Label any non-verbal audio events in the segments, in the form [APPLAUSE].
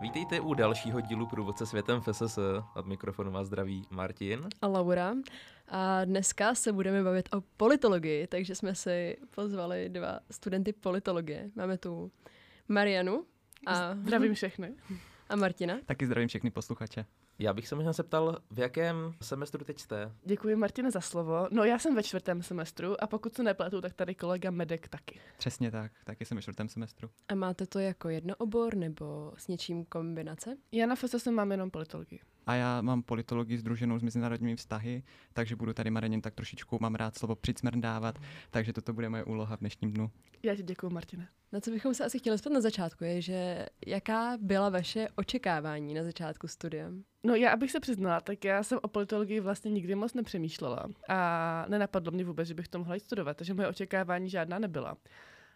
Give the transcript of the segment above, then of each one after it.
Vítejte u dalšího dílu Průvodce světem FSS. Od mikrofonu vás zdraví Martin. A Laura. A dneska se budeme bavit o politologii, takže jsme si pozvali dva studenty politologie. Máme tu Marianu. A... Zdravím všechny. A Martina. Taky zdravím všechny posluchače. Já bych se možná zeptal, v jakém semestru teď jste? Děkuji Martine za slovo. No já jsem ve čtvrtém semestru a pokud se nepletu, tak tady kolega Medek taky. Přesně tak, taky jsem ve čtvrtém semestru. A máte to jako jednoobor nebo s něčím kombinace? Já na FSS mám jenom politologii. A já mám politologii združenou s mezinárodními vztahy, takže budu tady Marením tak trošičku, mám rád slovo přicmrdávat, takže toto bude moje úloha v dnešním dnu. Já ti děkuji, Martine. Na co bychom se asi chtěli zeptat na začátku je, že jaká byla vaše očekávání na začátku studia? No já, abych se přiznala, tak já jsem o politologii vlastně nikdy moc nepřemýšlela a nenapadlo mě vůbec, že bych to mohla jít studovat, takže moje očekávání žádná nebyla.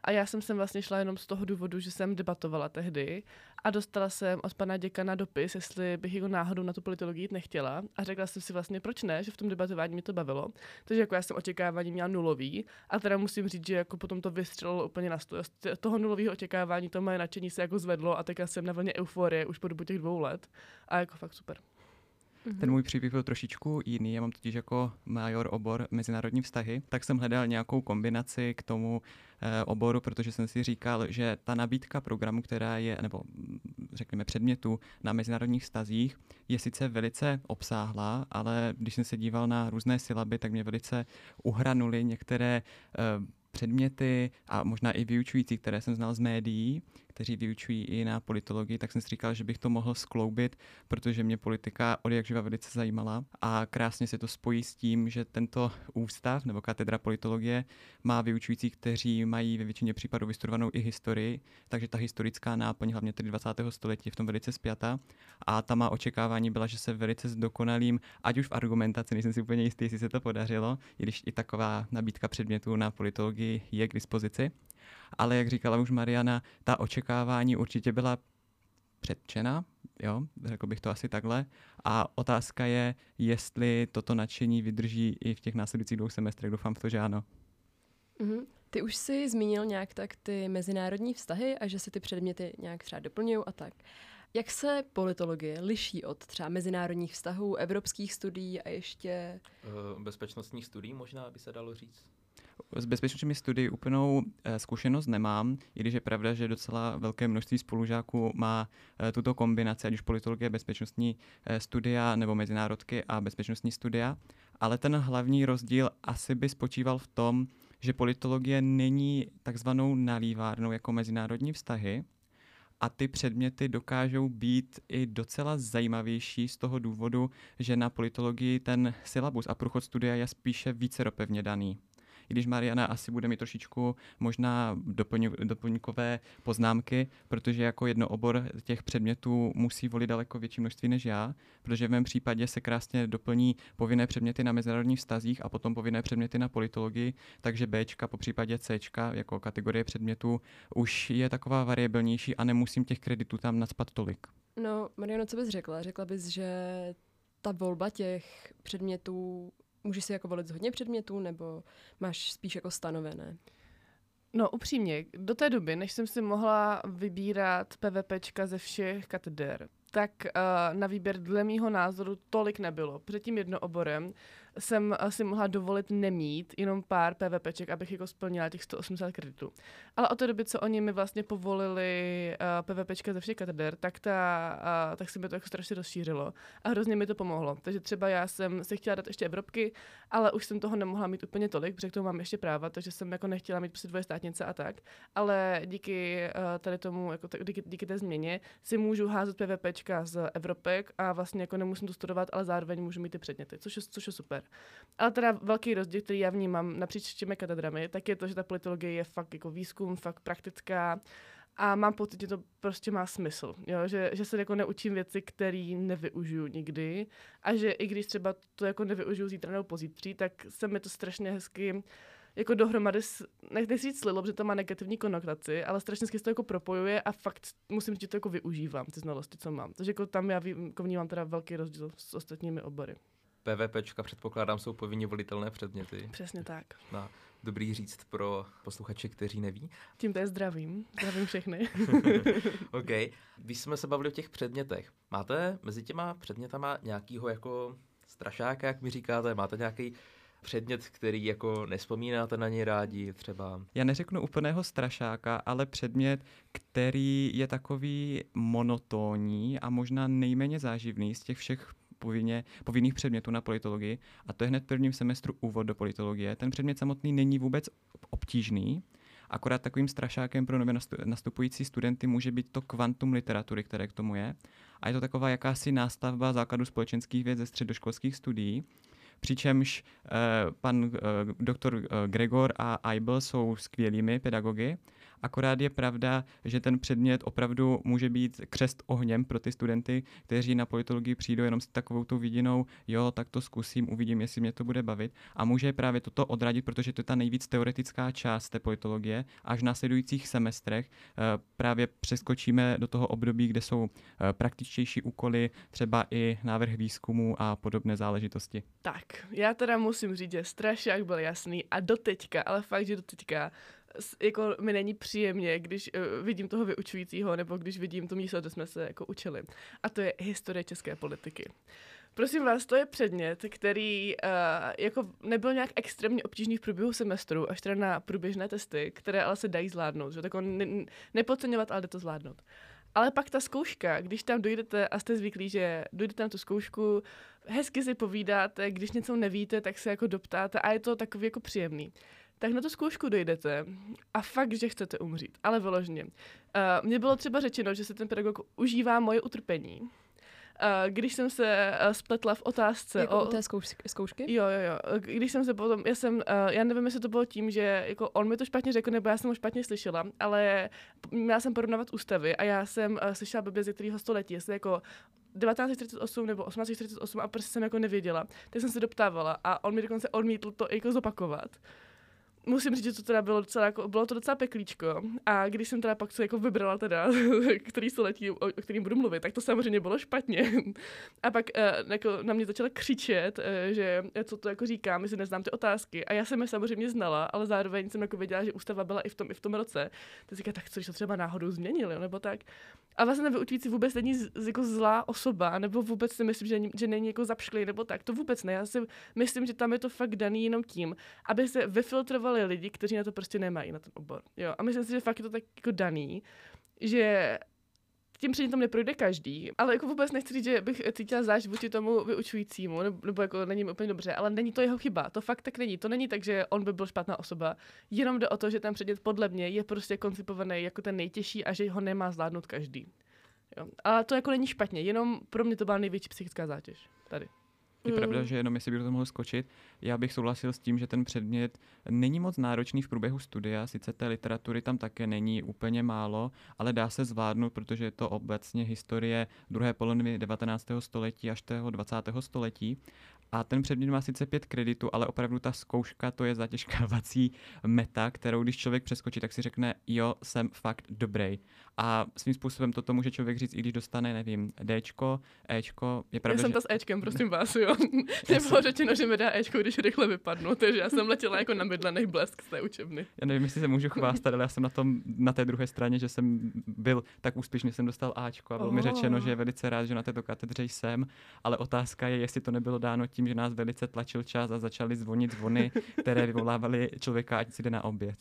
A já jsem sem vlastně šla jenom z toho důvodu, že jsem debatovala tehdy a dostala jsem od pana děkana dopis, jestli bych jako náhodou na tu politologii jít nechtěla. A řekla jsem si vlastně, proč ne, že v tom debatování mě to bavilo. Takže jako já jsem očekávání měla nulový a teda musím říct, že jako potom to vystřelilo úplně na stůl. Z toho nulového očekávání to moje nadšení se jako zvedlo a teďka jsem na vlně euforie už po dobu těch dvou let. A jako fakt super. Mhm. Ten můj příběh byl trošičku jiný. Já mám totiž jako major obor mezinárodní vztahy, tak jsem hledal nějakou kombinaci k tomu eh, oboru, protože jsem si říkal, že ta nabídka programu, která je, nebo mm, řekněme předmětu na mezinárodních vztazích, je sice velice obsáhlá, ale když jsem se díval na různé sylaby, tak mě velice uhranuli některé eh, předměty a možná i vyučující, které jsem znal z médií, kteří vyučují i na politologii, tak jsem si říkal, že bych to mohl skloubit, protože mě politika od jak živa velice zajímala. A krásně se to spojí s tím, že tento ústav nebo katedra politologie má vyučující, kteří mají ve většině případů vystudovanou i historii, takže ta historická náplň, hlavně tedy 20. století, je v tom velice spjata. A ta má očekávání byla, že se velice zdokonalím, ať už v argumentaci, nejsem si úplně jistý, jestli se to podařilo, i když i taková nabídka předmětů na politologii je k dispozici ale jak říkala už Mariana, ta očekávání určitě byla předčena, jo, řekl bych to asi takhle. A otázka je, jestli toto nadšení vydrží i v těch následujících dvou semestrech. Doufám v to, že ano. Mm-hmm. Ty už jsi zmínil nějak tak ty mezinárodní vztahy a že se ty předměty nějak třeba doplňují a tak. Jak se politologie liší od třeba mezinárodních vztahů, evropských studií a ještě... Eh, bezpečnostních studií možná by se dalo říct? S bezpečnostními studii úplnou e, zkušenost nemám, i když je pravda, že docela velké množství spolužáků má e, tuto kombinaci, ať už politologie, bezpečnostní e, studia nebo mezinárodky a bezpečnostní studia. Ale ten hlavní rozdíl asi by spočíval v tom, že politologie není takzvanou nalívárnou jako mezinárodní vztahy, a ty předměty dokážou být i docela zajímavější z toho důvodu, že na politologii ten syllabus a průchod studia je spíše více pevně daný i když Mariana asi bude mít trošičku možná doplňkové poznámky, protože jako jedno obor těch předmětů musí volit daleko větší množství než já, protože v mém případě se krásně doplní povinné předměty na mezinárodních vztazích a potom povinné předměty na politologii, takže B, po případě C jako kategorie předmětů už je taková variabilnější a nemusím těch kreditů tam nadspat tolik. No, Mariano, co bys řekla? Řekla bys, že ta volba těch předmětů můžeš si jako volit z hodně předmětů, nebo máš spíš jako stanovené? No upřímně, do té doby, než jsem si mohla vybírat PVPčka ze všech kateder, tak uh, na výběr dle mýho názoru tolik nebylo. Před tím jednooborem jsem si mohla dovolit nemít jenom pár PVPček, abych jako splnila těch 180 kreditů. Ale od té doby, co oni mi vlastně povolili uh, PVPčka ze všech kateder, tak, ta, uh, tak se mi to jako strašně rozšířilo a hrozně mi to pomohlo. Takže třeba já jsem si chtěla dát ještě Evropky, ale už jsem toho nemohla mít úplně tolik, protože k tomu mám ještě práva, takže jsem jako nechtěla mít prostě dvoje státnice a tak. Ale díky uh, tady tomu, jako t- díky, díky té změně, si můžu házet PVPčka z Evropek a vlastně jako nemusím to studovat, ale zároveň můžu mít ty předměty, což je, což je super. Ale teda velký rozdíl, který já vnímám napříč těmi katedrami, tak je to, že ta politologie je fakt jako výzkum, fakt praktická a mám pocit, že to prostě má smysl, jo? Že, že se jako neučím věci, které nevyužiju nikdy a že i když třeba to jako nevyužiju zítra nebo pozítří, tak se mi to strašně hezky jako dohromady, nechci říct slilo, protože to má negativní konotaci, ale strašně se to jako propojuje a fakt musím říct, že to jako využívám, ty znalosti, co mám. Takže jako tam já jako vnímám teda velký rozdíl s ostatními obory. PVPčka předpokládám jsou povinně volitelné předměty. Přesně tak. Na dobrý říct pro posluchače, kteří neví. Tímto je zdravím. Zdravím všechny. [LAUGHS] OK. Když jsme se bavili o těch předmětech, máte mezi těma předmětama nějakýho jako strašáka, jak mi říkáte? Máte nějaký předmět, který jako nespomínáte na něj rádi třeba? Já neřeknu úplného strašáka, ale předmět, který je takový monotónní a možná nejméně záživný z těch všech povinně, povinných předmětů na politologii a to je hned v prvním semestru úvod do politologie. Ten předmět samotný není vůbec obtížný, akorát takovým strašákem pro nově nastupující studenty může být to kvantum literatury, které k tomu je. A je to taková jakási nástavba základu společenských věd ze středoškolských studií, přičemž eh, pan eh, doktor eh, Gregor a Eibel jsou skvělými pedagogy Akorát je pravda, že ten předmět opravdu může být křest ohněm pro ty studenty, kteří na politologii přijdou jenom s takovou tou vidinou, jo, tak to zkusím, uvidím, jestli mě to bude bavit. A může právě toto odradit, protože to je ta nejvíc teoretická část té politologie. Až v následujících semestrech eh, právě přeskočíme do toho období, kde jsou eh, praktičtější úkoly, třeba i návrh výzkumu a podobné záležitosti. Tak, já teda musím říct, že strašák byl jasný a doteďka, ale fakt, že doteďka jako mi není příjemně, když uh, vidím toho vyučujícího, nebo když vidím to místo, kde jsme se jako učili. A to je historie české politiky. Prosím vás, to je předmět, který uh, jako nebyl nějak extrémně obtížný v průběhu semestru, až teda na průběžné testy, které ale se dají zvládnout, že tak ne, nepodceňovat, ale jde to zvládnout. Ale pak ta zkouška, když tam dojdete a jste zvyklí, že dojdete na tu zkoušku, hezky si povídáte, když něco nevíte, tak se jako doptáte a je to takový jako příjemný tak na tu zkoušku dojdete a fakt, že chcete umřít, ale vyloženě. Uh, mně bylo třeba řečeno, že se ten pedagog užívá moje utrpení, Uh, když jsem se uh, spletla v otázce jako o... té zkouš- zkoušky? Jo, jo, jo. Když jsem se potom, já jsem, já nevím, jestli to bylo tím, že jako on mi to špatně řekl, nebo já jsem ho špatně slyšela, ale měla jsem porovnávat ústavy a já jsem slyšela blbě ze kterého století, jestli jako 1948 nebo 1848 a prostě jsem jako nevěděla. Tak jsem se doptávala a on mi dokonce odmítl to jako zopakovat musím říct, že to teda bylo docela, jako, bylo to docela peklíčko. A když jsem teda pak co jako vybrala teda, [LAUGHS] který století, o, o kterým budu mluvit, tak to samozřejmě bylo špatně. A pak uh, jako na mě začala křičet, uh, že co to jako říkám, jestli neznám ty otázky. A já jsem je samozřejmě znala, ale zároveň jsem jako věděla, že ústava byla i v tom, i v tom roce. Tak říká, tak co, když to třeba náhodou změnili, nebo tak. A vlastně vyučující vůbec není z, jako zlá osoba, nebo vůbec si myslím, že, že není jako zapšklý, nebo tak. To vůbec ne. Já si myslím, že tam je to fakt daný jenom tím, aby se vyfiltrovali lidi, kteří na to prostě nemají, na ten obor. Jo? A myslím si, že fakt je to tak jako daný, že tím předmětem neprojde každý, ale jako vůbec nechci říct, že bych cítila zášť vůči tomu vyučujícímu, nebo, nebo jako není úplně dobře, ale není to jeho chyba, to fakt tak není. To není tak, že on by byl špatná osoba, jenom jde o to, že ten předmět podle mě je prostě koncipovaný jako ten nejtěžší a že ho nemá zvládnout každý. Jo. A to jako není špatně, jenom pro mě to byla největší psychická zátěž tady. Je mm. pravda, že jenom jestli bych to mohl skočit, já bych souhlasil s tím, že ten předmět není moc náročný v průběhu studia, sice té literatury tam také není úplně málo, ale dá se zvládnout, protože je to obecně historie druhé poloviny 19. století až toho 20. století a ten předmět má sice pět kreditů, ale opravdu ta zkouška to je zatěžkávací meta, kterou když člověk přeskočí, tak si řekne, jo, jsem fakt dobrý. A svým způsobem toto může člověk říct, i když dostane, nevím, Dčko, Ečko. Je pravda, já jsem že... to s Ečkem, prosím vás, jo. [LAUGHS] Mně bylo řečeno, že mi dá Ečko, když rychle vypadnu, takže já jsem letěla jako na mydlených blesk z té učebny. Já nevím, jestli se můžu chvástat, ale já jsem na tom, na té druhé straně, že jsem byl tak úspěšný, jsem dostal Ačko a bylo oh. mi řečeno, že je velice rád, že na této katedře jsem, ale otázka je, jestli to nebylo dáno tím, že nás velice tlačil čas a začali zvonit zvony, které vyvolávaly člověka, ať si jde na oběd.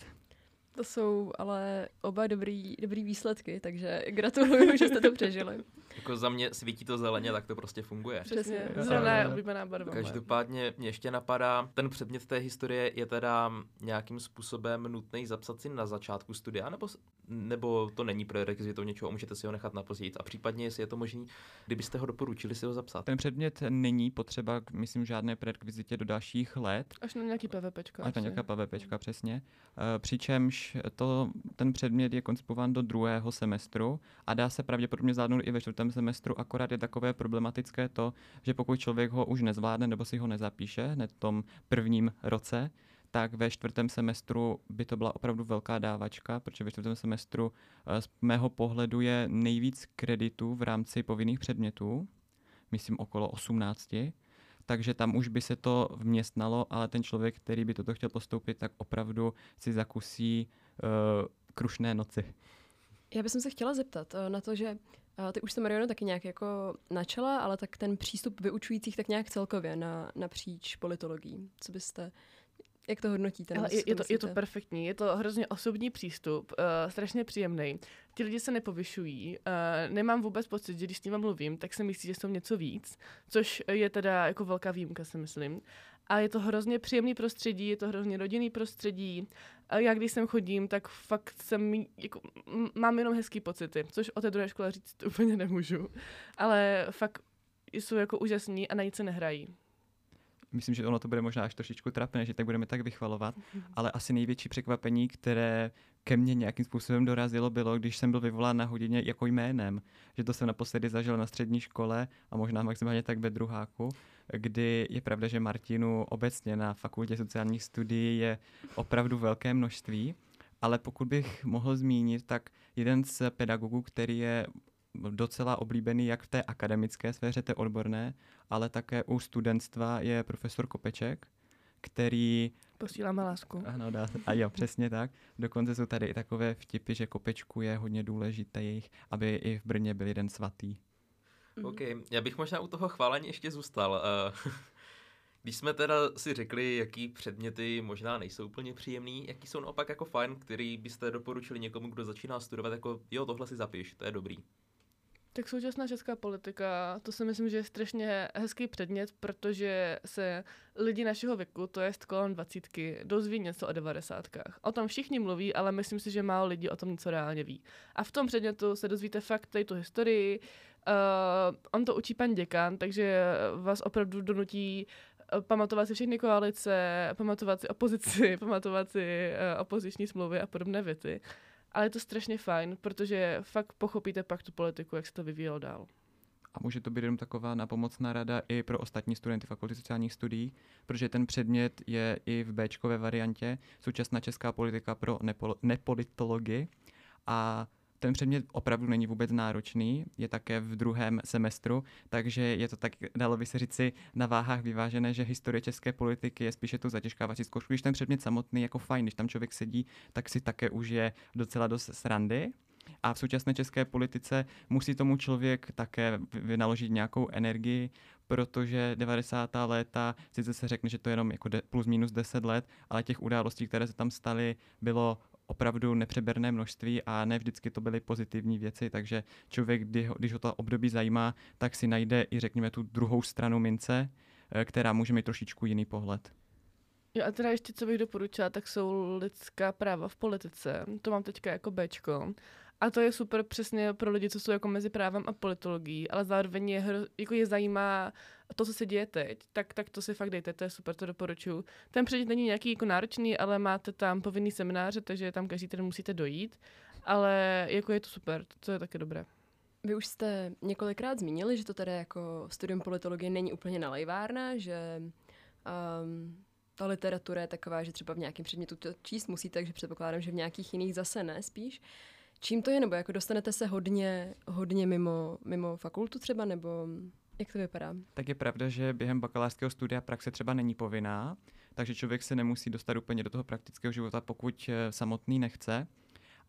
To jsou ale oba dobrý, dobrý výsledky, takže gratuluju, že jste to přežili. Jako za mě svítí to zeleně, tak to prostě funguje. Přesně, zelená je oblíbená barva. Každopádně mě ještě napadá, ten předmět té historie je teda nějakým způsobem nutný zapsat si na začátku studia, nebo, nebo to není prerequizitou něčeho, můžete si ho nechat na později. A případně, jestli je to možné, kdybyste ho doporučili si ho zapsat. Ten předmět není potřeba, myslím, žádné prerekvizitě do dalších let. Až na nějaký PVPčka. Až na nějaká PVPčka, přesně. Uh, přičemž to, ten předmět je koncipován do druhého semestru a dá se pravděpodobně zvládnout i ve čtvrtém semestru, akorát je takové problematické to, že pokud člověk ho už nezvládne nebo si ho nezapíše hned v tom prvním roce, tak ve čtvrtém semestru by to byla opravdu velká dávačka, protože ve čtvrtém semestru eh, z mého pohledu je nejvíc kreditů v rámci povinných předmětů, myslím okolo 18, takže tam už by se to vměstnalo, ale ten člověk, který by toto chtěl postoupit, tak opravdu si zakusí uh, krušné noci. Já bych se chtěla zeptat uh, na to, že uh, ty už jste Mariano taky nějak jako načala, ale tak ten přístup vyučujících tak nějak celkově na, napříč politologií. Co byste jak to hodnotíte? Ale je, je, to, je to perfektní, je to hrozně osobní přístup, uh, strašně příjemný. Ti lidi se nepovyšují, uh, nemám vůbec pocit, že když s nimi mluvím, tak se myslí, že jsou něco víc, což je teda jako velká výjimka, si myslím. A je to hrozně příjemný prostředí, je to hrozně rodinný prostředí. A já když sem chodím, tak fakt jsem, jako, mám jenom hezký pocity, což o té druhé škole říct [LAUGHS] úplně nemůžu. Ale fakt jsou jako úžasní a na nic se nehrají myslím, že ono to bude možná až trošičku trapné, že tak budeme tak vychvalovat, ale asi největší překvapení, které ke mně nějakým způsobem dorazilo, bylo, když jsem byl vyvolán na hodině jako jménem. Že to jsem naposledy zažil na střední škole a možná maximálně tak ve druháku, kdy je pravda, že Martinu obecně na fakultě sociálních studií je opravdu velké množství, ale pokud bych mohl zmínit, tak jeden z pedagogů, který je docela oblíbený jak v té akademické sféře, té odborné, ale také u studentstva je profesor Kopeček, který... Posíláme lásku. Ano, dá, a jo, přesně tak. Dokonce jsou tady i takové vtipy, že Kopečku je hodně důležité, jejich, aby i v Brně byl jeden svatý. Mm. OK, já bych možná u toho chválení ještě zůstal. Eh, [LAUGHS] když jsme teda si řekli, jaký předměty možná nejsou úplně příjemný, jaký jsou naopak jako fajn, který byste doporučili někomu, kdo začíná studovat, jako jo, tohle si zapiš, to je dobrý. Tak současná česká politika, to si myslím, že je strašně hezký předmět, protože se lidi našeho věku, to je kolem dvacítky, dozví něco o devadesátkách. O tom všichni mluví, ale myslím si, že málo lidí o tom něco reálně ví. A v tom předmětu se dozvíte fakt tady tu historii, uh, on to učí pan děkan, takže vás opravdu donutí eh, pamatovat si všechny koalice, pamatovat si opozici, [LAUGHS] pamatovat si uh, opoziční smlouvy a podobné věci ale je to strašně fajn, protože fakt pochopíte pak tu politiku, jak se to vyvíjelo dál. A může to být jenom taková napomocná rada i pro ostatní studenty fakulty sociálních studií, protože ten předmět je i v Bčkové variantě, současná česká politika pro nepol- nepolitologii. A ten předmět opravdu není vůbec náročný, je také v druhém semestru, takže je to tak, dalo by se říci, na váhách vyvážené, že historie české politiky je spíše tu zatěžkávací zkoušku. Když ten předmět samotný jako fajn, když tam člověk sedí, tak si také už je docela dost srandy. A v současné české politice musí tomu člověk také vynaložit nějakou energii, protože 90. léta, sice se řekne, že to je jenom jako plus minus 10 let, ale těch událostí, které se tam staly, bylo opravdu nepřeberné množství a ne vždycky to byly pozitivní věci, takže člověk, když ho to období zajímá, tak si najde i řekněme tu druhou stranu mince, eh, která může mít trošičku jiný pohled. Jo a teda ještě, co bych doporučila, tak jsou lidská práva v politice. To mám teďka jako Bčko. A to je super přesně pro lidi, co jsou jako mezi právem a politologií, ale zároveň je, hro, jako je zajímá to, co se děje teď, tak, tak to si fakt dejte, to je super, to doporučuju. Ten předmět není nějaký jako náročný, ale máte tam povinný semináře, takže tam každý den musíte dojít, ale jako je to super, to, je taky dobré. Vy už jste několikrát zmínili, že to tady jako studium politologie není úplně nalejvárna, že um, ta literatura je taková, že třeba v nějakém předmětu to číst musíte, takže předpokládám, že v nějakých jiných zase ne spíš. Čím to je, nebo jako dostanete se hodně, hodně mimo, mimo fakultu třeba, nebo jak to vypadá? Tak je pravda, že během bakalářského studia praxe třeba není povinná, takže člověk se nemusí dostat úplně do toho praktického života, pokud eh, samotný nechce.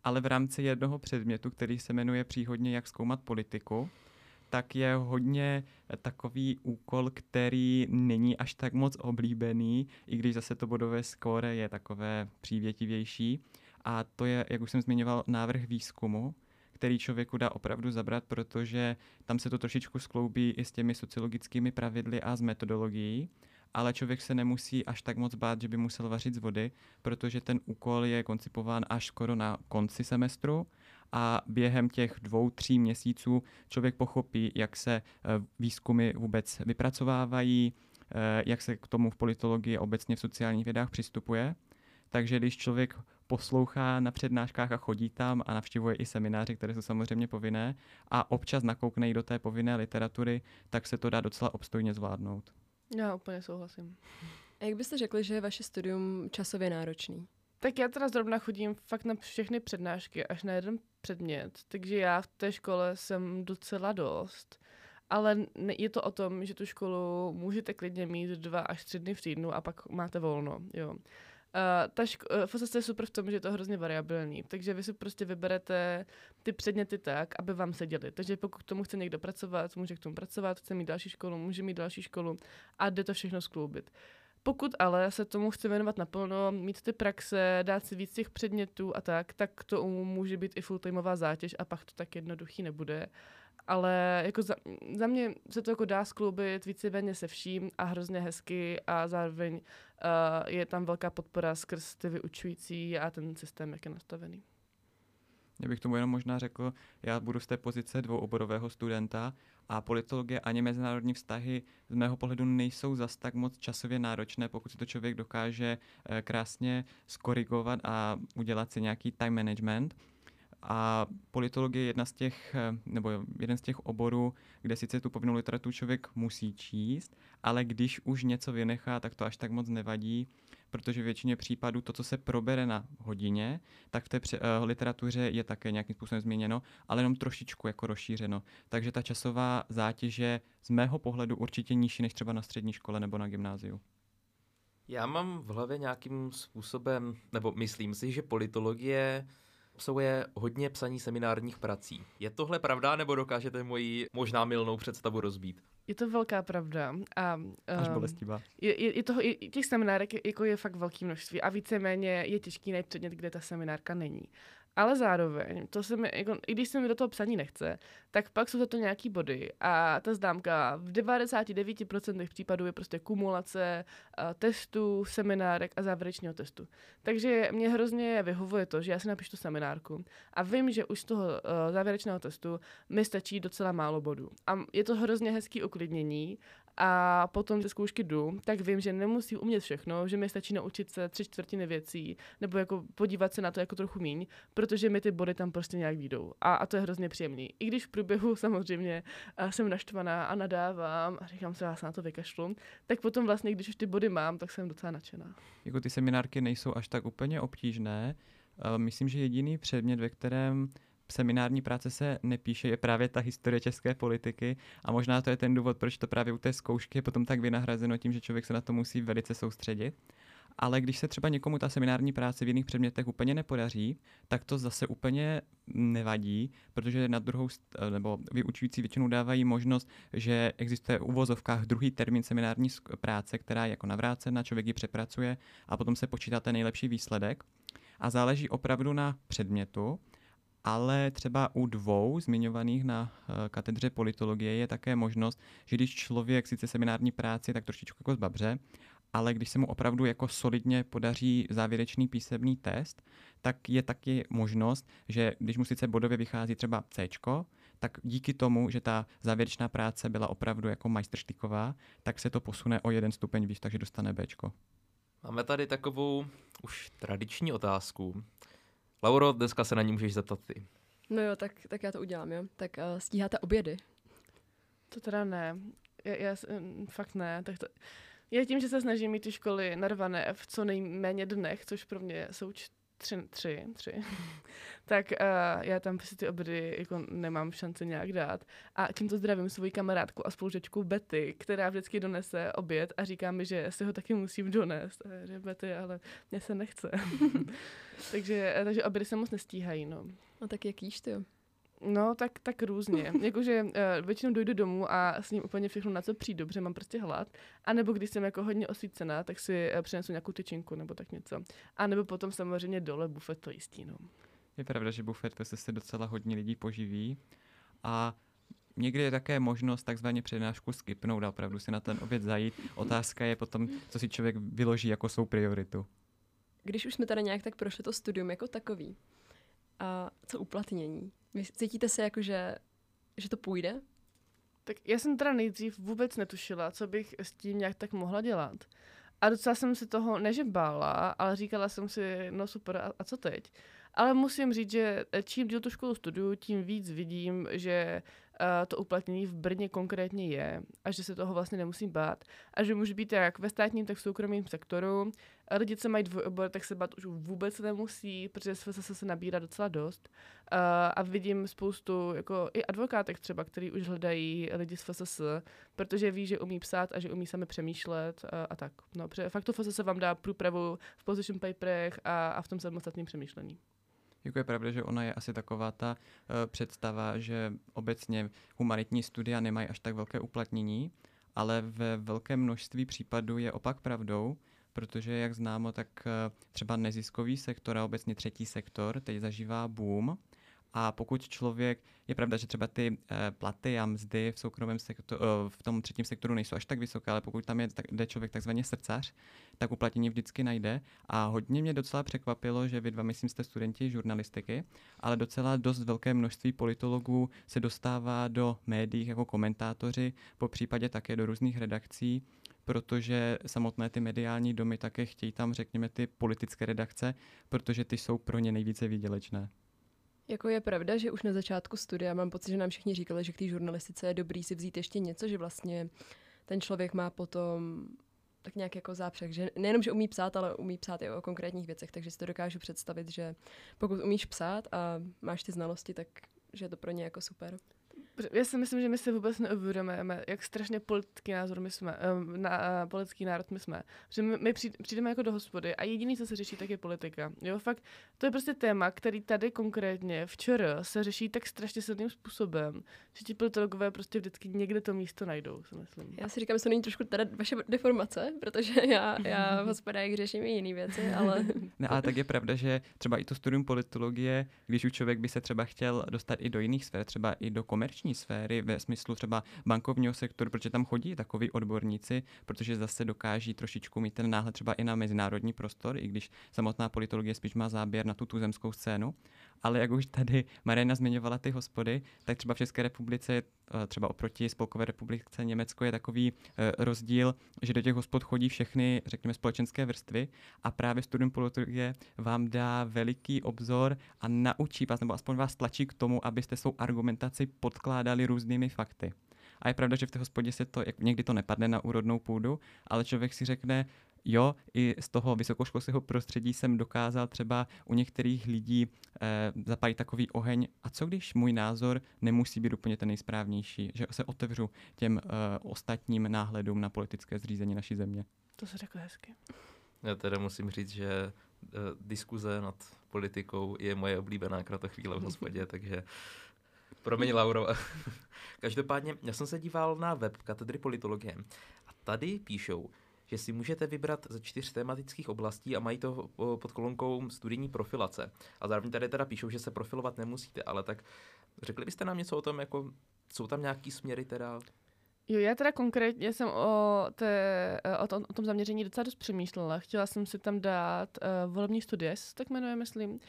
Ale v rámci jednoho předmětu, který se jmenuje příhodně Jak zkoumat politiku, tak je hodně eh, takový úkol, který není až tak moc oblíbený, i když zase to bodové skóre je takové přívětivější. A to je, jak už jsem zmiňoval, návrh výzkumu, který člověku dá opravdu zabrat, protože tam se to trošičku skloubí i s těmi sociologickými pravidly a s metodologií, ale člověk se nemusí až tak moc bát, že by musel vařit z vody, protože ten úkol je koncipován až skoro na konci semestru a během těch dvou, tří měsíců člověk pochopí, jak se eh, výzkumy vůbec vypracovávají, eh, jak se k tomu v politologii a obecně v sociálních vědách přistupuje. Takže když člověk poslouchá na přednáškách a chodí tam a navštěvuje i semináře, které jsou samozřejmě povinné a občas nakoukne i do té povinné literatury, tak se to dá docela obstojně zvládnout. Já úplně souhlasím. A jak byste řekli, že je vaše studium časově náročný? Tak já teda zrovna chodím fakt na všechny přednášky, až na jeden předmět, takže já v té škole jsem docela dost. ale je to o tom, že tu školu můžete klidně mít dva až tři dny v týdnu a pak máte volno, jo. Uh, ta ško- uh, je super v tom, že je to hrozně variabilní, takže vy si prostě vyberete ty předměty tak, aby vám seděly. Takže pokud k tomu chce někdo pracovat, může k tomu pracovat, chce mít další školu, může mít další školu a jde to všechno skloubit. Pokud ale se tomu chce věnovat naplno, mít ty praxe, dát si víc těch předmětů a tak, tak to může být i fulltimeová zátěž a pak to tak jednoduchý nebude. Ale jako za, za mě se to jako dá skloubit víceméně se vším a hrozně hezky a zároveň uh, je tam velká podpora skrz ty vyučující a ten systém, jak je nastavený. Já bych tomu jenom možná řekl, já budu z té pozice dvouoborového studenta a politologie ani mezinárodní vztahy z mého pohledu nejsou zas tak moc časově náročné, pokud si to člověk dokáže eh, krásně skorigovat a udělat si nějaký time management. A politologie je jedna z těch, eh, nebo jeden z těch oborů, kde sice tu povinnou literaturu člověk musí číst, ale když už něco vynechá, tak to až tak moc nevadí, protože většině případů to, co se probere na hodině, tak v té uh, literatuře je také nějakým způsobem změněno, ale jenom trošičku jako rozšířeno. Takže ta časová zátěž je z mého pohledu určitě nižší než třeba na střední škole nebo na gymnáziu. Já mám v hlavě nějakým způsobem, nebo myslím si, že politologie obsahuje hodně psaní seminárních prací. Je tohle pravda, nebo dokážete moji možná milnou představu rozbít? Je to velká pravda. A, um, Až bolestivá. Je, je, je toho, je, těch seminárek je, jako je fakt velké množství a víceméně je těžký najít předmět, kde ta seminárka není. Ale zároveň, to se mi, jako, i když se mi do toho psaní nechce, tak pak jsou za to nějaký body a ta známka v 99% případů je prostě kumulace uh, testů, seminárek a závěrečného testu. Takže mě hrozně vyhovuje to, že já si napíšu tu seminárku a vím, že už z toho uh, závěrečného testu mi stačí docela málo bodů. A je to hrozně hezký uklidnění a potom ze zkoušky jdu, tak vím, že nemusím umět všechno, že mi stačí naučit se tři čtvrtiny věcí, nebo jako podívat se na to jako trochu míň, protože mi ty body tam prostě nějak výjdou. A, a to je hrozně příjemný. I když v průběhu [LAUGHS] samozřejmě jsem naštvaná a nadávám a říkám se, já se na to vykašlu, tak potom vlastně, když už ty body mám, tak jsem docela nadšená. Jako ty seminárky nejsou až tak úplně obtížné. Myslím, že jediný předmět, ve kterém seminární práce se nepíše, je právě ta historie české politiky a možná to je ten důvod, proč to právě u té zkoušky je potom tak vynahrazeno tím, že člověk se na to musí velice soustředit. Ale když se třeba někomu ta seminární práce v jiných předmětech úplně nepodaří, tak to zase úplně nevadí, protože na druhou, nebo vyučující většinou dávají možnost, že existuje v uvozovkách druhý termín seminární práce, která je jako navrácena, člověk ji přepracuje a potom se počítá ten nejlepší výsledek. A záleží opravdu na předmětu ale třeba u dvou zmiňovaných na uh, katedře politologie je také možnost, že když člověk sice seminární práci tak trošičku jako zbabře, ale když se mu opravdu jako solidně podaří závěrečný písemný test, tak je taky možnost, že když mu sice bodově vychází třeba C, tak díky tomu, že ta závěrečná práce byla opravdu jako majstrštyková, tak se to posune o jeden stupeň výš, takže dostane B. Máme tady takovou už tradiční otázku. Lauro, dneska se na ní můžeš zeptat ty. No jo, tak, tak já to udělám, jo. Tak uh, stíháte obědy? To teda ne. Já, já fakt ne. Tak to, já tím, že se snažím mít ty školy narvané v co nejméně dnech, což pro mě jsou tři, tři, tři. [LAUGHS] tak uh, já tam prostě ty obědy jako nemám šanci nějak dát. A tímto zdravím svoji kamarádku a spolužečku Betty, která vždycky donese oběd a říká mi, že si ho taky musím donést. A že Betty, ale mě se nechce. [LAUGHS] takže, eh, takže obědy se moc nestíhají, no. No tak jak jíš ty? No, tak, tak různě. [LAUGHS] Jakože uh, většinou dojdu domů a s ním úplně všechno, na co přijdu, dobře, mám prostě hlad. A nebo když jsem jako hodně osvícená, tak si uh, přinesu nějakou tyčinku nebo tak něco. A nebo potom samozřejmě dole bufet to jistý, no. Je pravda, že bufet se se docela hodně lidí poživí. A Někdy je také možnost takzvaně přednášku skipnout a opravdu si na ten oběd zajít. Otázka je potom, co si člověk vyloží jako svou prioritu. Když už jsme tady nějak tak prošli to studium jako takový, a co uplatnění? Vy cítíte se jako, že, že to půjde? Tak já jsem teda nejdřív vůbec netušila, co bych s tím nějak tak mohla dělat. A docela jsem se toho neže bála, ale říkala jsem si, no super, a, a co teď? Ale musím říct, že čím díl tu školu studuju, tím víc vidím, že uh, to uplatnění v Brně konkrétně je a že se toho vlastně nemusím bát a že může být jak ve státním, tak v soukromém sektoru lidi, co mají dvojobor, tak se bát už vůbec nemusí, protože se se nabírá docela dost. Uh, a vidím spoustu jako i advokátek třeba, který už hledají lidi z FSS, protože ví, že umí psát a že umí sami přemýšlet uh, a tak. No, protože fakt to FSS vám dá průpravu v position paperech a, a v tom samostatném přemýšlení. Jako je pravda, že ona je asi taková ta uh, představa, že obecně humanitní studia nemají až tak velké uplatnění, ale ve velkém množství případů je opak pravdou, protože jak známo, tak uh, třeba neziskový sektor a obecně třetí sektor teď zažívá boom a pokud člověk, je pravda, že třeba ty e, platy a mzdy v soukromém sektoru, e, v tom třetím sektoru nejsou až tak vysoké, ale pokud tam je, tak, jde člověk takzvaně srdcař, tak uplatnění vždycky najde. A hodně mě docela překvapilo, že vy dva, myslím, jste studenti žurnalistiky, ale docela dost velké množství politologů se dostává do médií jako komentátoři, po případě také do různých redakcí protože samotné ty mediální domy také chtějí tam, řekněme, ty politické redakce, protože ty jsou pro ně nejvíce výdělečné. Jako je pravda, že už na začátku studia mám pocit, že nám všichni říkali, že k té žurnalistice je dobrý si vzít ještě něco, že vlastně ten člověk má potom tak nějak jako zápřeh, že nejenom, že umí psát, ale umí psát i o konkrétních věcech, takže si to dokážu představit, že pokud umíš psát a máš ty znalosti, tak že je to pro ně jako super. Já si myslím, že my si vůbec neuvědomujeme, jak strašně politický názor my jsme, na, uh, politický národ my jsme. Že my, my přijdeme jako do hospody a jediný, co se řeší, tak je politika. Jo, fakt, to je prostě téma, který tady konkrétně včera se řeší tak strašně silným způsobem, že ti politologové prostě vždycky někde to místo najdou, si myslím. Já si říkám, že to není trošku teda vaše deformace, protože já, já v hospodách řeším i jiné věci, ale... [LAUGHS] ne, ale tak je pravda, že třeba i to studium politologie, když už člověk by se třeba chtěl dostat i do jiných sfér, třeba i do komerční komerční sféry ve smyslu třeba bankovního sektoru, protože tam chodí takový odborníci, protože zase dokáží trošičku mít ten náhled třeba i na mezinárodní prostor, i když samotná politologie spíš má záběr na tu tuzemskou scénu. Ale jak už tady Marina zmiňovala ty hospody, tak třeba v České republice, třeba oproti Spolkové republice Německo je takový eh, rozdíl, že do těch hospod chodí všechny, řekněme, společenské vrstvy a právě studium politologie vám dá veliký obzor a naučí vás, nebo aspoň vás tlačí k tomu, abyste svou argumentaci podkládali různými fakty. A je pravda, že v té hospodě se to, někdy to nepadne na úrodnou půdu, ale člověk si řekne, jo, i z toho vysokoškolského prostředí jsem dokázal třeba u některých lidí eh, zapálit takový oheň. A co když můj názor nemusí být úplně ten nejsprávnější, že se otevřu těm eh, ostatním náhledům na politické zřízení naší země? To se řekl hezky. Já teda musím říct, že uh, diskuze nad politikou je moje oblíbená kratochvíle v [LAUGHS] hospodě, takže promiň Lauro. [LAUGHS] Každopádně, já jsem se díval na web katedry politologie a tady píšou, že si můžete vybrat ze čtyř tematických oblastí a mají to pod kolonkou studijní profilace. A zároveň tady teda píšou, že se profilovat nemusíte, ale tak řekli byste nám něco o tom, jako jsou tam nějaký směry teda? Jo, já teda konkrétně jsem o, té, o, tom, o tom zaměření docela dost přemýšlela. Chtěla jsem si tam dát uh, volební studie, tak jmenuje, myslím.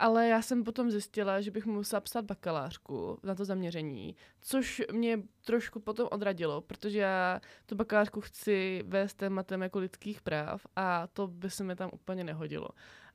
Ale já jsem potom zjistila, že bych musela psát bakalářku na to zaměření, což mě trošku potom odradilo, protože já tu bakalářku chci vést tématem jako lidských práv a to by se mi tam úplně nehodilo.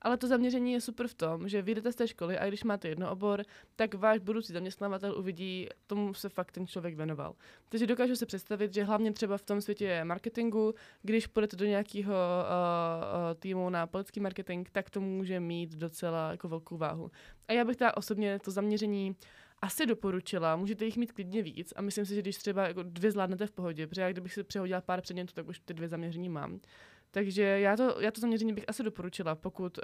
Ale to zaměření je super v tom, že vyjdete z té školy a když máte jedno obor, tak váš budoucí zaměstnavatel uvidí, tomu se fakt ten člověk věnoval. Takže dokážu si představit, že hlavně třeba v tom světě marketingu, když půjdete do nějakého uh, uh, týmu na politický marketing, tak to může mít docela jako velkou váhu. A já bych teda osobně to zaměření asi doporučila, můžete jich mít klidně víc a myslím si, že když třeba jako dvě zvládnete v pohodě, protože já kdybych si přehodila pár předmětů, tak už ty dvě zaměření mám. Takže já to, já to zaměření bych asi doporučila, pokud uh,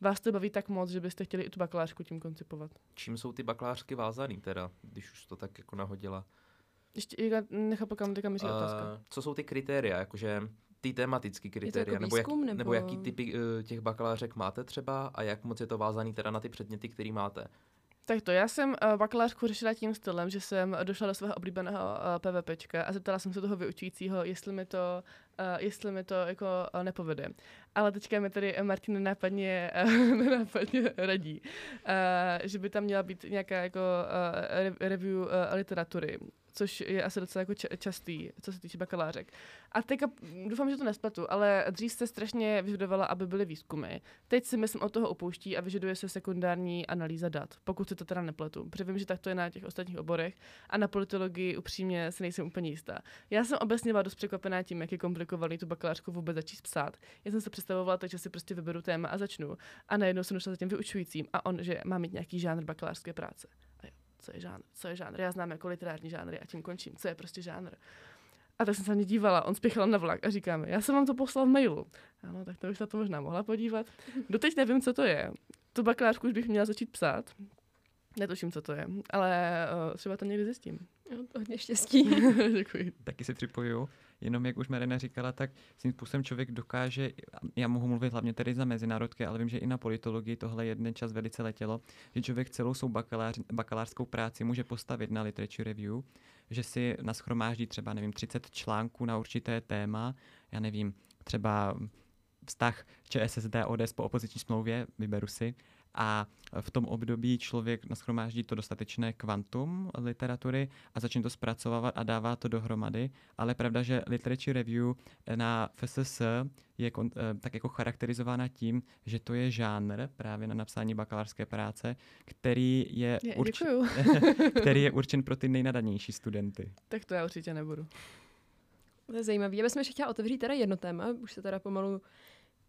vás to baví tak moc, že byste chtěli i tu bakalářku tím koncipovat. Čím jsou ty bakalářky vázaný teda, když už to tak jako nahodila? Ještě nechápu, kam teďka míří uh, otázka. Co jsou ty kritéria, jakože ty tematické kritéria, jako nebo, jak, nebo... nebo jaký typy uh, těch bakalářek máte třeba a jak moc je to vázaný teda na ty předměty, které máte? Tak to, já jsem uh, bakalářku řešila tím stylem, že jsem došla do svého oblíbeného uh, PVPčka a zeptala jsem se toho vyučujícího, jestli mi to, uh, jestli mi to jako uh, nepovede. Ale teďka mi tady Martin nenápadně, uh, [LAUGHS] nenápadně radí, uh, že by tam měla být nějaká jako uh, review uh, literatury což je asi docela jako častý, co se týče bakalářek. A teďka doufám, že to nespletu, ale dřív se strašně vyžadovala, aby byly výzkumy. Teď si myslím od toho opouští a vyžaduje se sekundární analýza dat, pokud se to teda nepletu. Protože vím, že tak to je na těch ostatních oborech a na politologii upřímně se nejsem úplně jistá. Já jsem obecně byla dost překvapená tím, jak je komplikovaný tu bakalářku vůbec začít psát. Já jsem se představovala tak, že si prostě vyberu téma a začnu. A najednou jsem došla za tím vyučujícím a on, že má mít nějaký žánr bakalářské práce. A jo, co je žánr? Co je žánr? Já znám jako literární žánry a tím končím. Co je prostě žánr? A tak jsem se na mě dívala, on spěchal na vlak a říká mi, já jsem vám to poslal v mailu. Ano, tak to bych na to možná mohla podívat. Doteď nevím, co to je. Tu bakalářku už bych měla začít psát. Netuším, co to je, ale uh, třeba to někdy zjistím. Jo, to hodně štěstí. [LAUGHS] Děkuji. Taky se připoju. Jenom jak už Marina říkala, tak tím způsobem člověk dokáže, já mohu mluvit hlavně tedy za mezinárodky, ale vím, že i na politologii tohle jeden čas velice letělo, že člověk celou svou bakalář, bakalářskou práci může postavit na literature review, že si naschromáždí třeba, nevím, 30 článků na určité téma, já nevím, třeba vztah ČSSD ODS po opoziční smlouvě, vyberu si, a v tom období člověk nashromáždí to dostatečné kvantum literatury a začne to zpracovávat a dává to dohromady. Ale pravda, že literature review na FSS je kon, eh, tak jako charakterizována tím, že to je žánr právě na napsání bakalářské práce, který je, Je, [LAUGHS] který je určen pro ty nejnadanější studenty. tak to já určitě nebudu. To je zajímavé. Já bych ještě chtěla otevřít teda jedno téma, už se teda pomalu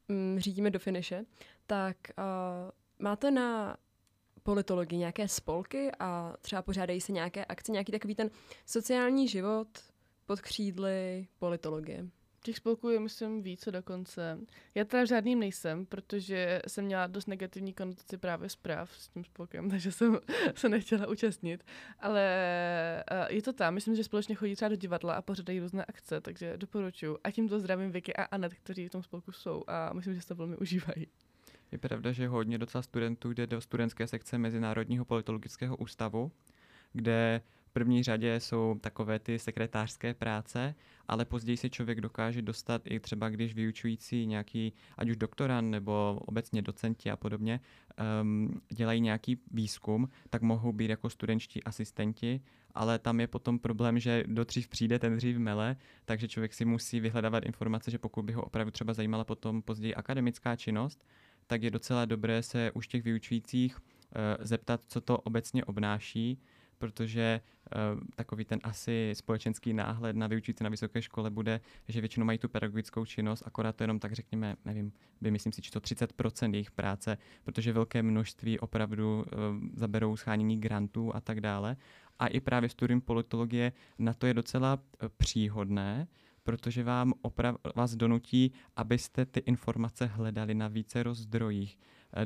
mm, řídíme do finiše. Tak uh, máte na politologii nějaké spolky a třeba pořádají se nějaké akce, nějaký takový ten sociální život pod křídly politologie? Těch spolků je, myslím, více dokonce. Já teda žádným nejsem, protože jsem měla dost negativní konotaci právě zpráv s tím spolkem, [LAUGHS] takže jsem se nechtěla účastnit. Ale uh, je to tam, myslím, že společně chodí třeba do divadla a pořádají různé akce, takže doporučuji. A tímto zdravím Vicky a Anet, kteří v tom spolku jsou a myslím, že se to velmi užívají. Je pravda, že hodně docela studentů jde do studentské sekce Mezinárodního politologického ústavu, kde v první řadě jsou takové ty sekretářské práce, ale později se člověk dokáže dostat i třeba, když vyučující nějaký, ať už doktorant nebo obecně docenti a podobně, um, dělají nějaký výzkum, tak mohou být jako studentští asistenti, ale tam je potom problém, že do dřív přijde, ten dřív mele, takže člověk si musí vyhledávat informace, že pokud by ho opravdu třeba zajímala potom později akademická činnost, tak je docela dobré se už těch vyučujících uh, zeptat, co to obecně obnáší, protože uh, takový ten asi společenský náhled na vyučující na vysoké škole bude, že většinou mají tu pedagogickou činnost, akorát to jenom tak řekněme, nevím, vymyslím si, či to 30% jejich práce, protože velké množství opravdu uh, zaberou schánění grantů a tak dále. A i právě studium politologie na to je docela příhodné, protože vám oprav, vás donutí, abyste ty informace hledali na více zdrojích. Eh,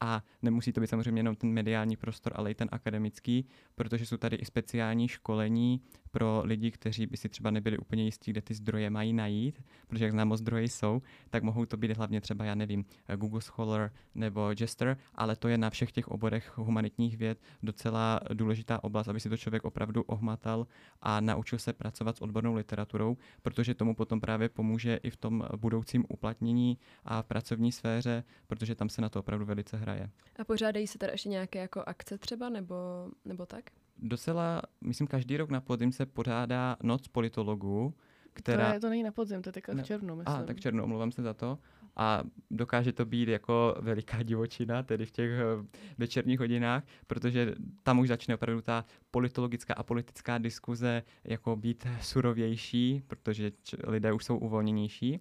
a nemusí to být samozřejmě jenom ten mediální prostor, ale i ten akademický, protože jsou tady i speciální školení pro lidi, kteří by si třeba nebyli úplně jistí, kde ty zdroje mají najít, protože jak známo zdroje jsou, tak mohou to být hlavně třeba, já nevím, Google Scholar nebo Jester, ale to je na všech těch oborech humanitních věd docela důležitá oblast, aby si to člověk opravdu ohmatal a naučil se pracovat s odbornou literaturou, protože tomu potom právě pomůže i v tom budoucím uplatnění a v pracovní sféře, protože tam se na to opravdu velice hraje. A pořádají se teda ještě nějaké jako akce třeba, nebo, nebo tak? Docela, myslím, každý rok na podzim se pořádá noc politologů, která... To, je, to není na podzim, to je teďka v červnu, myslím. A, tak červnu, omlouvám se za to. A dokáže to být jako veliká divočina, tedy v těch eh, večerních hodinách, protože tam už začne opravdu ta politologická a politická diskuze jako být surovější, protože lidé už jsou uvolněnější.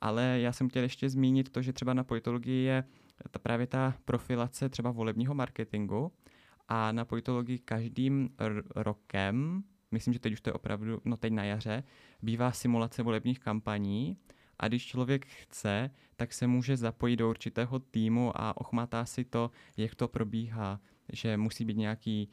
Ale já jsem chtěl ještě zmínit to, že třeba na politologii je ta právě ta profilace třeba volebního marketingu a na politologii každým r- rokem, myslím, že teď už to je opravdu, no teď na jaře, bývá simulace volebních kampaní. A když člověk chce, tak se může zapojit do určitého týmu a ochmatá si to, jak to probíhá že musí být nějaký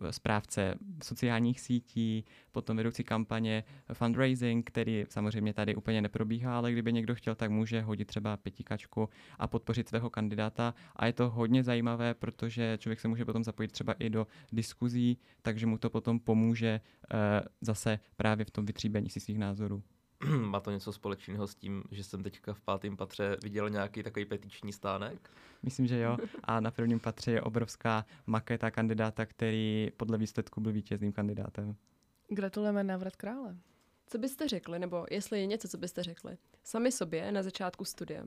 uh, správce sociálních sítí, potom vedoucí kampaně fundraising, který samozřejmě tady úplně neprobíhá, ale kdyby někdo chtěl, tak může hodit třeba pětikačku a podpořit svého kandidáta. A je to hodně zajímavé, protože člověk se může potom zapojit třeba i do diskuzí, takže mu to potom pomůže uh, zase právě v tom vytříbení si svých názorů. [CLEARS THROAT] Má to něco společného s tím, že jsem teďka v pátém patře viděl nějaký takový petiční stánek? Myslím, že jo. A na prvním patře je obrovská maketa kandidáta, který podle výsledku byl vítězným kandidátem. Gratulujeme návrat krále. Co byste řekli, nebo jestli je něco, co byste řekli, sami sobě na začátku studia?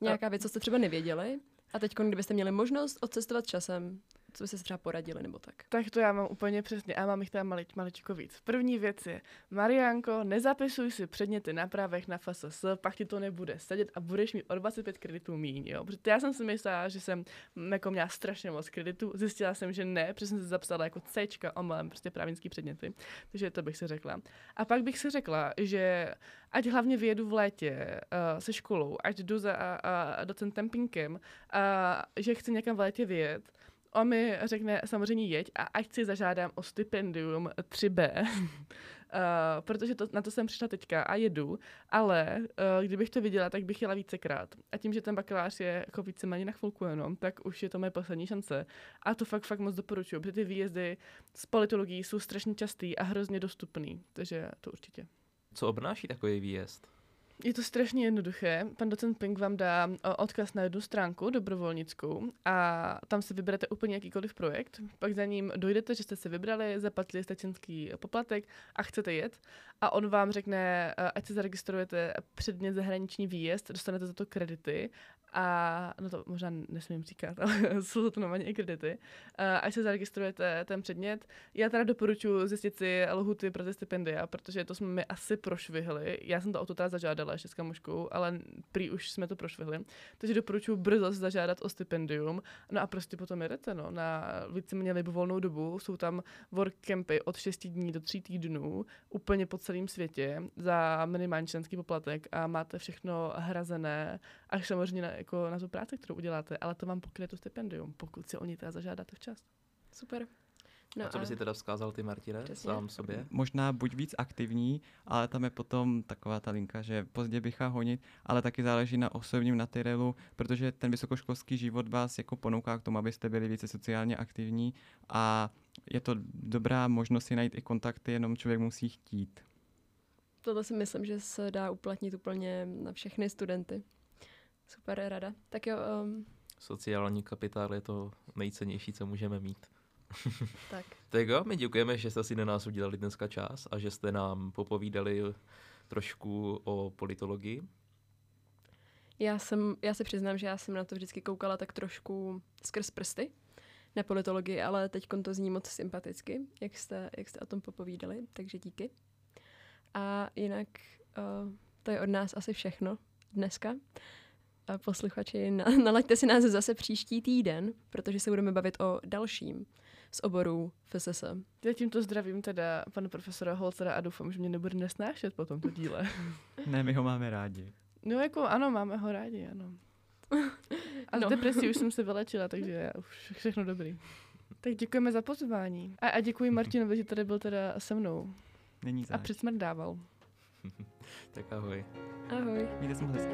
Nějaká věc, co jste třeba nevěděli, a teď, kdybyste měli možnost odcestovat časem, co byste se třeba poradili nebo tak? Tak to já mám úplně přesně a mám jich tam malič, maličko víc. První věc je, Marianko, nezapisuj si předměty na právech na FSS, pak ti to nebude sedět a budeš mít o 25 kreditů míň, jo. Protože já jsem si myslela, že jsem jako měla strašně moc kreditů, zjistila jsem, že ne, protože jsem se zapsala jako C, omylem, prostě právnický předměty, takže to bych si řekla. A pak bych si řekla, že ať hlavně vyjedu v létě uh, se školou, ať jdu za uh, docentem Pinkem, uh, že chci někam v létě vyjet, on mi řekne samozřejmě jeď a ať si zažádám o stipendium 3B, uh, [LAUGHS] protože to, na to jsem přišla teďka a jedu, ale uh, kdybych to viděla, tak bych jela vícekrát. A tím, že ten bakalář je jako víceméně na chvilku jenom, tak už je to moje poslední šance. A to fakt, fakt moc doporučuji, protože ty výjezdy z politologií jsou strašně častý a hrozně dostupný, takže to určitě. Co obnáší takový výjezd? Je to strašně jednoduché. Pan docent Pink vám dá odkaz na jednu stránku dobrovolnickou a tam si vyberete úplně jakýkoliv projekt. Pak za ním dojdete, že jste si vybrali, zaplatili jste členský poplatek a chcete jet. A on vám řekne, ať se zaregistrujete předmět zahraniční výjezd, dostanete za to kredity a no to možná nesmím říkat, [LAUGHS] ale jsou to normálně kredity. Až se zaregistrujete ten předmět, já teda doporučuji zjistit si lhuty pro ty stipendia, protože to jsme mi asi prošvihli. Já jsem to auto teda zažádala ještě s kamuškou, ale prý už jsme to prošvihli. Takže doporučuji brzo zažádat o stipendium. No a prostě potom jedete no, na víceméně libovolnou dobu. Jsou tam workcampy od 6 dní do 3 týdnů, úplně po celém světě za minimální členský poplatek a máte všechno hrazené až samozřejmě jako na tu práci, kterou uděláte, ale to vám pokryje to stipendium, pokud si o ní teda zažádáte včas. Super. No a co by si teda vzkázal ty, Martine, Přesně. sám sobě? Možná buď víc aktivní, ale tam je potom taková ta linka, že pozdě bychá honit, ale taky záleží na osobním natyrelu, protože ten vysokoškolský život vás jako ponouká k tomu, abyste byli více sociálně aktivní a je to dobrá možnost si najít i kontakty, jenom člověk musí chtít. Tohle si myslím, že se dá uplatnit úplně na všechny studenty. Super rada. Tak jo. Um... Sociální kapitál je to nejcennější, co můžeme mít. [LAUGHS] tak. tak jo, my děkujeme, že jste si na nás udělali dneska čas a že jste nám popovídali trošku o politologii. Já, jsem, já se přiznám, že já jsem na to vždycky koukala tak trošku skrz prsty na politologii, ale teď to zní moc sympaticky, jak jste, jak jste o tom popovídali, takže díky. A jinak uh, to je od nás asi všechno dneska posluchači, [LAUGHS] nalaďte si nás zase příští týden, protože se budeme bavit o dalším z oboru FSS. Já tímto zdravím teda pana profesora Holcera a doufám, že mě nebude nesnášet po tomto díle. [LAUGHS] ne, my ho máme rádi. No jako ano, máme ho rádi, ano. A no. z depresí už jsem se vylečila, takže já už všechno dobrý. Tak děkujeme za pozvání. A, a děkuji [LAUGHS] Martinovi, že tady byl teda se mnou. Není zač. A předsmrt dával. tak ahoj. Ahoj. Mějte se hezky.